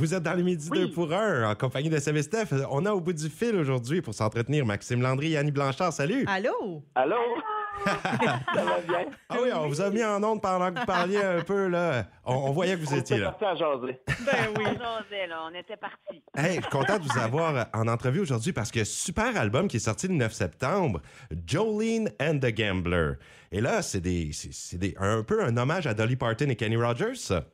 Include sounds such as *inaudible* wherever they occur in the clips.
Vous êtes dans les midi 2 pour 1 en compagnie de Steph. On a au bout du fil aujourd'hui pour s'entretenir Maxime Landry et Annie Blanchard. Salut! Allô? Allô? *laughs* ça va bien? Ah oui, on vous a mis en onde pendant que vous parliez un peu. là. On, on voyait que vous On étiez était là. parti à jaser. Ben oui. On jasait, là, on était partis. Hey, je suis content de vous avoir en entrevue aujourd'hui parce que super album qui est sorti le 9 septembre, Jolene and the Gambler. Et là, c'est des, c'est, c'est des, un peu un hommage à Dolly Parton et Kenny Rogers. ça.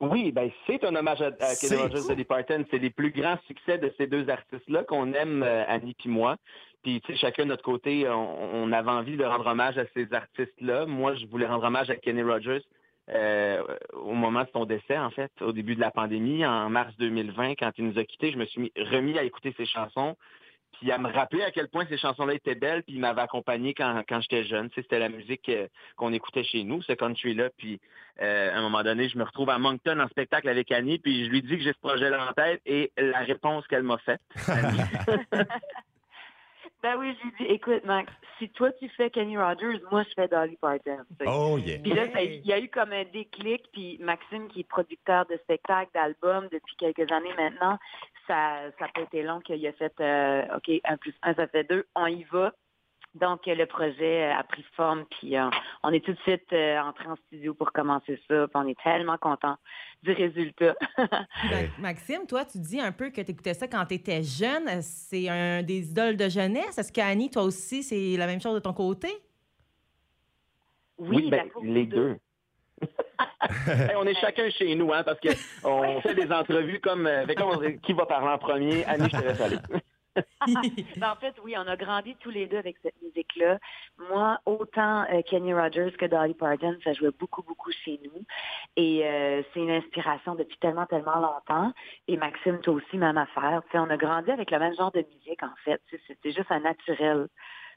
Oui, ben c'est un hommage à, Kenny Rogers et Dolly Parton. C'est les plus grands succès de ces deux artistes-là qu'on aime, euh, Annie puis moi. Puis, tu sais, chacun de notre côté, on, on avait envie de rendre hommage à ces artistes-là. Moi, je voulais rendre hommage à Kenny Rogers euh, au moment de son décès, en fait, au début de la pandémie, en mars 2020, quand il nous a quittés. Je me suis mis- remis à écouter ses chansons, puis à me rappeler à quel point ces chansons-là étaient belles, puis il m'avait accompagné quand, quand j'étais jeune. Tu sais, C'était la musique euh, qu'on écoutait chez nous, ce country-là. Puis, euh, à un moment donné, je me retrouve à Moncton en spectacle avec Annie, puis je lui dis que j'ai ce projet-là en tête, et la réponse qu'elle m'a faite, *laughs* *laughs* Ben oui, j'ai dit, écoute, Max, si toi tu fais Kenny Rogers, moi je fais Dolly Parton. Oh yeah. Puis là, il y a eu comme un déclic, puis Maxime, qui est producteur de spectacles, d'albums depuis quelques années maintenant, ça ça n'a pas été long qu'il a fait, euh, OK, un plus un, ça fait deux, on y va. Donc, le projet a pris forme, puis euh, on est tout de suite euh, entré en studio pour commencer ça, puis on est tellement content du résultat. *laughs* Ben, Maxime, toi, tu dis un peu que tu écoutais ça quand tu étais jeune. C'est un des idoles de jeunesse. Est-ce qu'Annie, toi aussi, c'est la même chose de ton côté? Oui, ben, la pauvre les de- deux. *laughs* Hey, on est chacun chez nous, hein, parce que *laughs* on fait des entrevues comme euh, avec on- qui va parler en premier? Annie, je te laisse aller. Ben, en fait, oui, on a grandi tous les deux avec cette musique-là. Moi, autant euh, Kenny Rogers que Dolly Parton, ça jouait beaucoup, beaucoup chez nous. Et euh, c'est une inspiration depuis tellement, tellement longtemps. Et Maxime, toi aussi, même affaire. On a grandi avec le même genre de musique, en fait. C'était juste un naturel.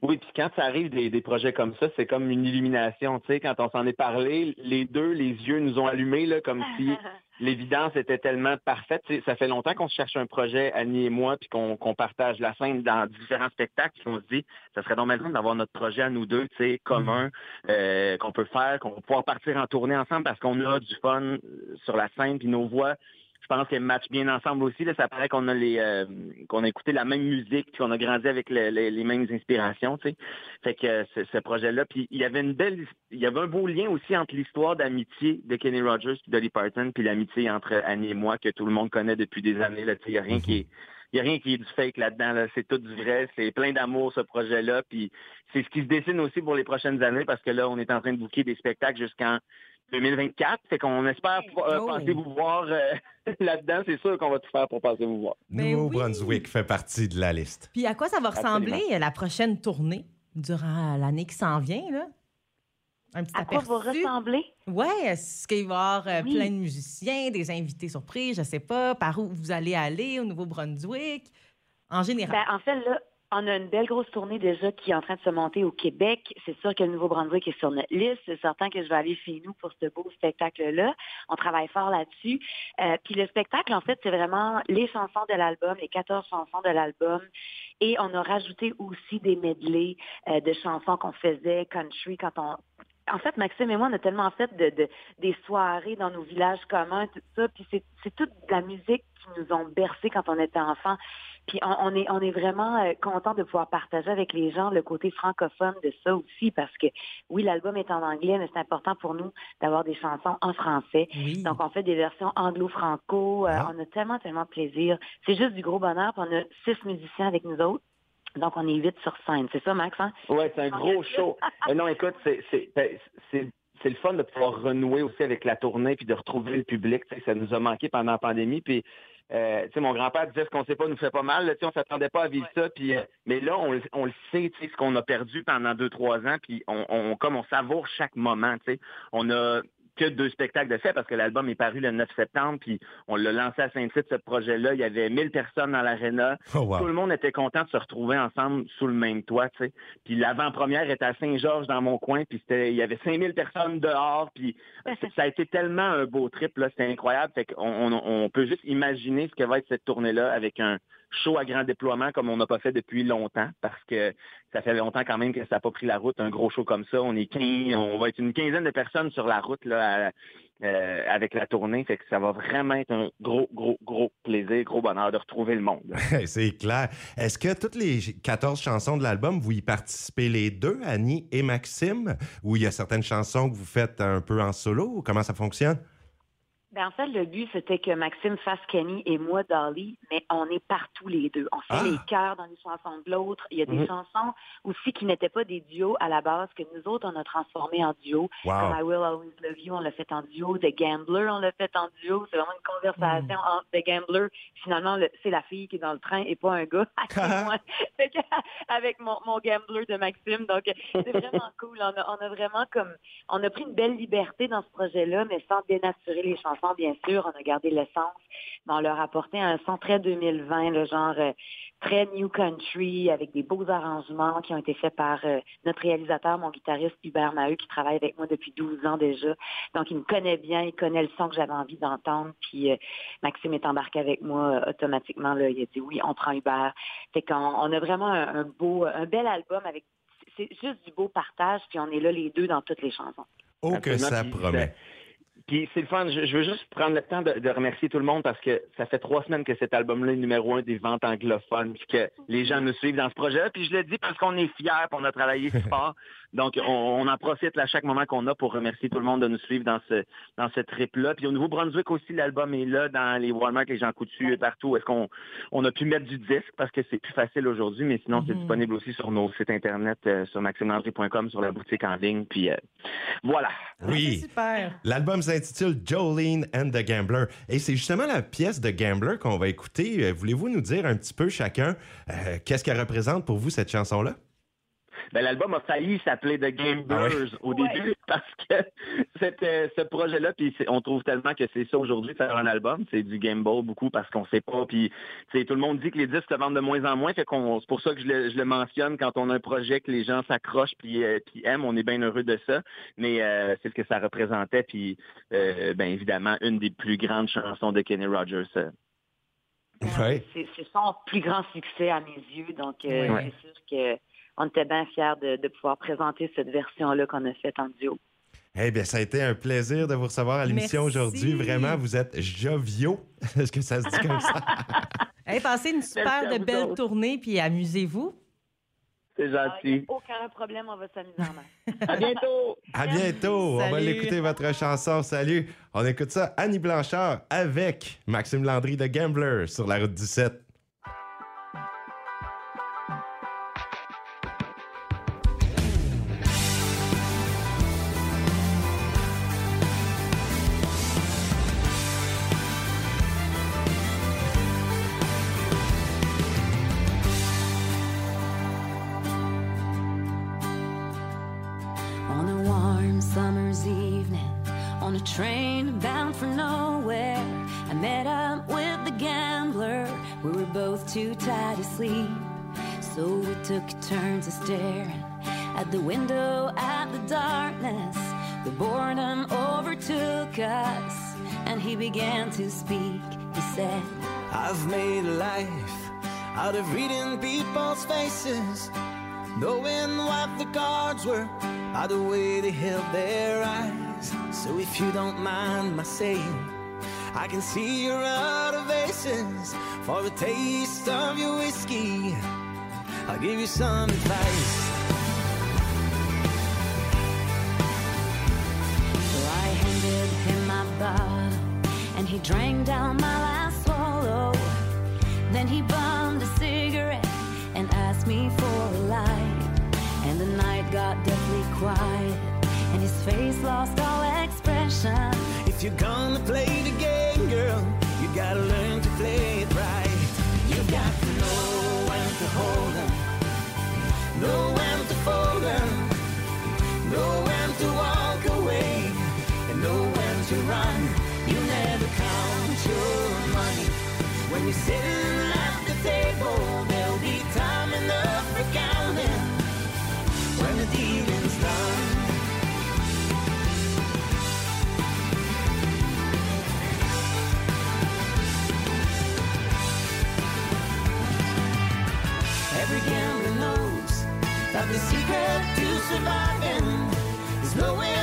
Oui, puis quand ça arrive des, des projets comme ça, c'est comme une illumination. Tu sais, quand on s'en est parlé, les deux, les yeux nous ont allumés là, comme si *laughs* l'évidence était tellement parfaite. Ça fait longtemps qu'on se cherche un projet, Annie et moi, puis qu'on partage la scène dans différents spectacles. Puis on se dit, ça serait donc maintenant d'avoir notre projet à nous deux, tu sais, commun, euh, qu'on peut faire, qu'on va pouvoir partir en tournée ensemble parce qu'on a du fun euh, sur la scène, puis nos voix. Je pense qu'elles matchent bien ensemble aussi. Là, ça paraît qu'on a les euh, qu'on a écouté la même musique, puis qu'on a grandi avec le- le- les mêmes inspirations. Tu sais. Fait que euh, ce, ce projet-là, puis il y avait une belle, il y avait un beau lien aussi entre l'histoire d'amitié de Kenny Rogers et Dolly Parton, puis l'amitié entre Annie et moi que tout le monde connaît depuis des années. Là, Tu sais, il y a rien qui est il y a rien qui est du fake là-dedans. Là. C'est tout du vrai. C'est plein d'amour, ce projet-là. Puis c'est ce qui se dessine aussi pour les prochaines années parce que là, on est en train de booker des spectacles jusqu'en 2024. Fait qu'on espère euh, Oh. passer vous voir euh, là-dedans. C'est sûr qu'on va tout faire pour passer vous voir. Ben oui. Nouveau-Brunswick fait partie de la liste. Puis à quoi ça va ressembler Absolument. euh, la prochaine tournée durant l'année qui s'en vient, là? Un petit À quoi aperçu. va ressembler? Ouais, est-ce qu'il va y avoir euh, Oui. plein de musiciens, des invités surprises, je sais pas, par où vous allez aller au Nouveau-Brunswick? En général. Ben, en fait, là, on a une belle grosse tournée déjà qui est en train de se monter au Québec. C'est sûr que le Nouveau-Brunswick est sur notre liste. C'est certain que je vais aller chez nous pour ce beau spectacle-là. On travaille fort là-dessus. Euh, puis le spectacle, en fait, c'est vraiment les chansons de l'album, les 14 chansons de l'album. Et on a rajouté aussi des medleys euh, de chansons qu'on faisait country quand on... En fait, Maxime et moi, on a tellement fait de, de- des soirées dans nos villages communs, tout ça. Puis c'est, toute la musique qui nous ont bercé quand on était enfants. Puis on, on est on est vraiment euh, content de pouvoir partager avec les gens le côté francophone de ça aussi parce que oui l'album est en anglais mais c'est important pour nous d'avoir des chansons en français. oui. Donc on fait des versions anglo-franco. Euh, Ah. On a tellement tellement de plaisir. C'est juste du gros bonheur. Puis on a six musiciens avec nous autres. Donc on est huit sur scène. C'est ça Max hein? Ouais, c'est un gros *laughs* show. Mais non, écoute, c'est c'est ben, c'est c'est le fun de pouvoir renouer aussi avec la tournée puis de retrouver le public. Ça nous a manqué pendant la pandémie. Puis, euh, tu sais, mon grand-père disait ce qu'on sait pas nous fait pas mal. là. Tu sais, on s'attendait pas à vivre ça. Puis, euh, mais là, on, le- on le sait, tu sais, ce qu'on a perdu pendant deux, trois ans. Puis, on, on comme on savoure chaque moment. Tu sais, on a que deux spectacles de fait parce que l'album est paru le 9 septembre. Puis, on l'a lancé à Saint-Tite, ce projet-là. Il y avait 1000 personnes dans l'aréna. Oh, Tout le monde était content de se retrouver ensemble sous le même toit, tu sais. Puis l'avant-première était à Saint-Georges dans mon coin, puis c'était il y avait 5000 personnes dehors, puis ça a été tellement un beau trip là, c'était incroyable, fait qu'on on, on peut juste imaginer ce que va être cette tournée là avec un show à grand déploiement comme on n'a pas fait depuis longtemps parce que ça fait longtemps quand même que ça n'a pas pris la route, un gros show comme ça. On est 15, on va être une quinzaine de personnes sur la route là, euh, avec la tournée. Fait que ça va vraiment être un gros, gros, gros plaisir, gros bonheur de retrouver le monde. *laughs* C'est clair. Est-ce que toutes les 14 chansons de l'album, vous y participez les deux, Annie et Maxime, ou il y a certaines chansons que vous faites un peu en solo? Comment ça fonctionne? Ben, en fait, le but, c'était que Maxime fasse Kenny et moi Dolly, mais on est partout les deux. On fait les ah! chœurs dans les chansons de l'autre. Il y a des mhm. chansons aussi qui n'étaient pas des duos à la base, que nous autres, on a transformé en duo. Comme I Will Always Love You, on l'a fait en duo. The Gambler, on l'a fait en duo. C'est vraiment une conversation mhm. entre The Gambler. Finalement, c'est la fille qui est dans le train et pas un gars. *laughs* avec mon, mon Gambler de Maxime. Donc, c'est vraiment *laughs* cool. On a, on a vraiment comme... On a pris une belle liberté dans ce projet-là, mais sans dénaturer les chansons bien sûr, on a gardé l'essence, mais on leur a apporté un son très 2020, le genre euh, très new country, avec des beaux arrangements qui ont été faits par euh, notre réalisateur, mon guitariste Hubert Maheu, qui travaille avec moi depuis 12 ans déjà. Donc, il me connaît bien, il connaît le son que j'avais envie d'entendre. Puis, euh, Maxime est embarqué avec moi automatiquement. Là, il a dit oui, on prend Hubert. Fait qu'on on a vraiment un, beau, un bel album avec c'est juste du beau partage, puis on est là les deux dans toutes les chansons. Oh, que ça promet. Puis c'est le fun. Je, veux juste prendre le temps de, remercier tout le monde parce que ça fait trois semaines que cet album-là est numéro un des ventes anglophones, puis que les gens nous suivent dans ce projet. Puis je le dis parce qu'on est fiers, qu'on a travaillé *laughs* fort. Donc, on, en profite à chaque moment qu'on a pour remercier tout le monde de nous suivre dans ce dans ce trip-là. Puis au Nouveau-Brunswick aussi, l'album est là dans les Walmart, les gens Coutu et partout. Est-ce qu'on on a pu mettre du disque? Parce que c'est plus facile aujourd'hui, mais sinon, c'est mm-hmm. disponible aussi sur nos sites internet, euh, sur maximelandry.com, sur la boutique en ligne. Puis euh, voilà. Oui. L'album s'intitule Jolene and the Gambler. Et c'est justement la pièce de Gambler qu'on va écouter. Euh, voulez-vous nous dire un petit peu chacun qu'est-ce qu'elle représente pour vous, cette chanson-là? Ben, l'album a failli s'appeler The Game ah au début *laughs* parce que c'était ce projet-là, puis on trouve tellement que c'est ça aujourd'hui faire un album, c'est du Game Boy beaucoup parce qu'on sait pas, puis tout le monde dit que les disques se vendent de moins en moins, fait qu'on c'est pour ça que je le, mentionne quand on a un projet que les gens s'accrochent puis, euh, puis aiment, on est bien heureux de ça, mais euh, c'est ce que ça représentait, puis euh, ben évidemment une des plus grandes chansons de Kenny Rogers. C'est son plus grand succès à mes yeux, donc c'est sûr que on était bien fiers de, pouvoir présenter cette version-là qu'on a faite en duo. Eh bien, ça a été un plaisir de vous recevoir à l'émission aujourd'hui. Vraiment, vous êtes joviaux. *laughs* Est-ce que ça se dit comme ça? *laughs* hey, passez une super de belle tournée, puis amusez-vous. C'est gentil. Ah, aucun problème, on va s'amuser en main. *laughs* à bientôt. À bientôt. On va l'écouter, votre chanson. Salut. On écoute ça, Annie Blanchard avec Maxime Landry de Gambler sur la route 17. We were both too tired to sleep. So we took turns of staring at the window at the darkness. The boredom overtook us, and he began to speak. He said, I've made a life out of reading people's faces, knowing what the cards were by the way they held their eyes. So if you don't mind my saying, I can see of aces for a taste of your whiskey. I'll give you some advice. So I handed him my bottle, and he drank down my last swallow. Then he bummed a cigarette and asked me for a light. And the night got deathly quiet, and his face lost all expression. You're gonna play the game, girl, you gotta learn to play it right. You got to know when to hold them, know when to fold them, know when to walk away, and know when to run. You never count your money when you're sitting the secret to surviving. Is knowing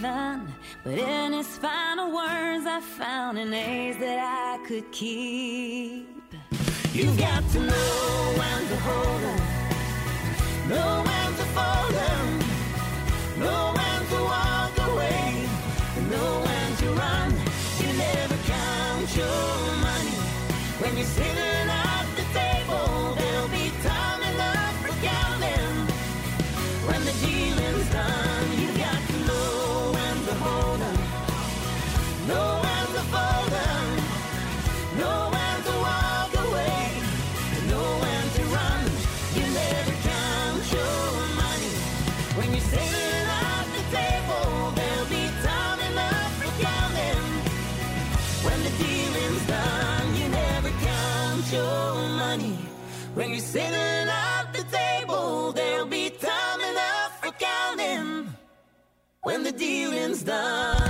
even. But in his final words, I found an ace that I could keep. You've got to know when to hold 'em, know when to fold 'em, know when to walk away, know when to run. You never count your money when you're sitting when you're sitting at the table. There'll be time enough for counting when the dealing's done.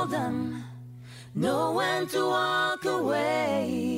golden, know when to walk away.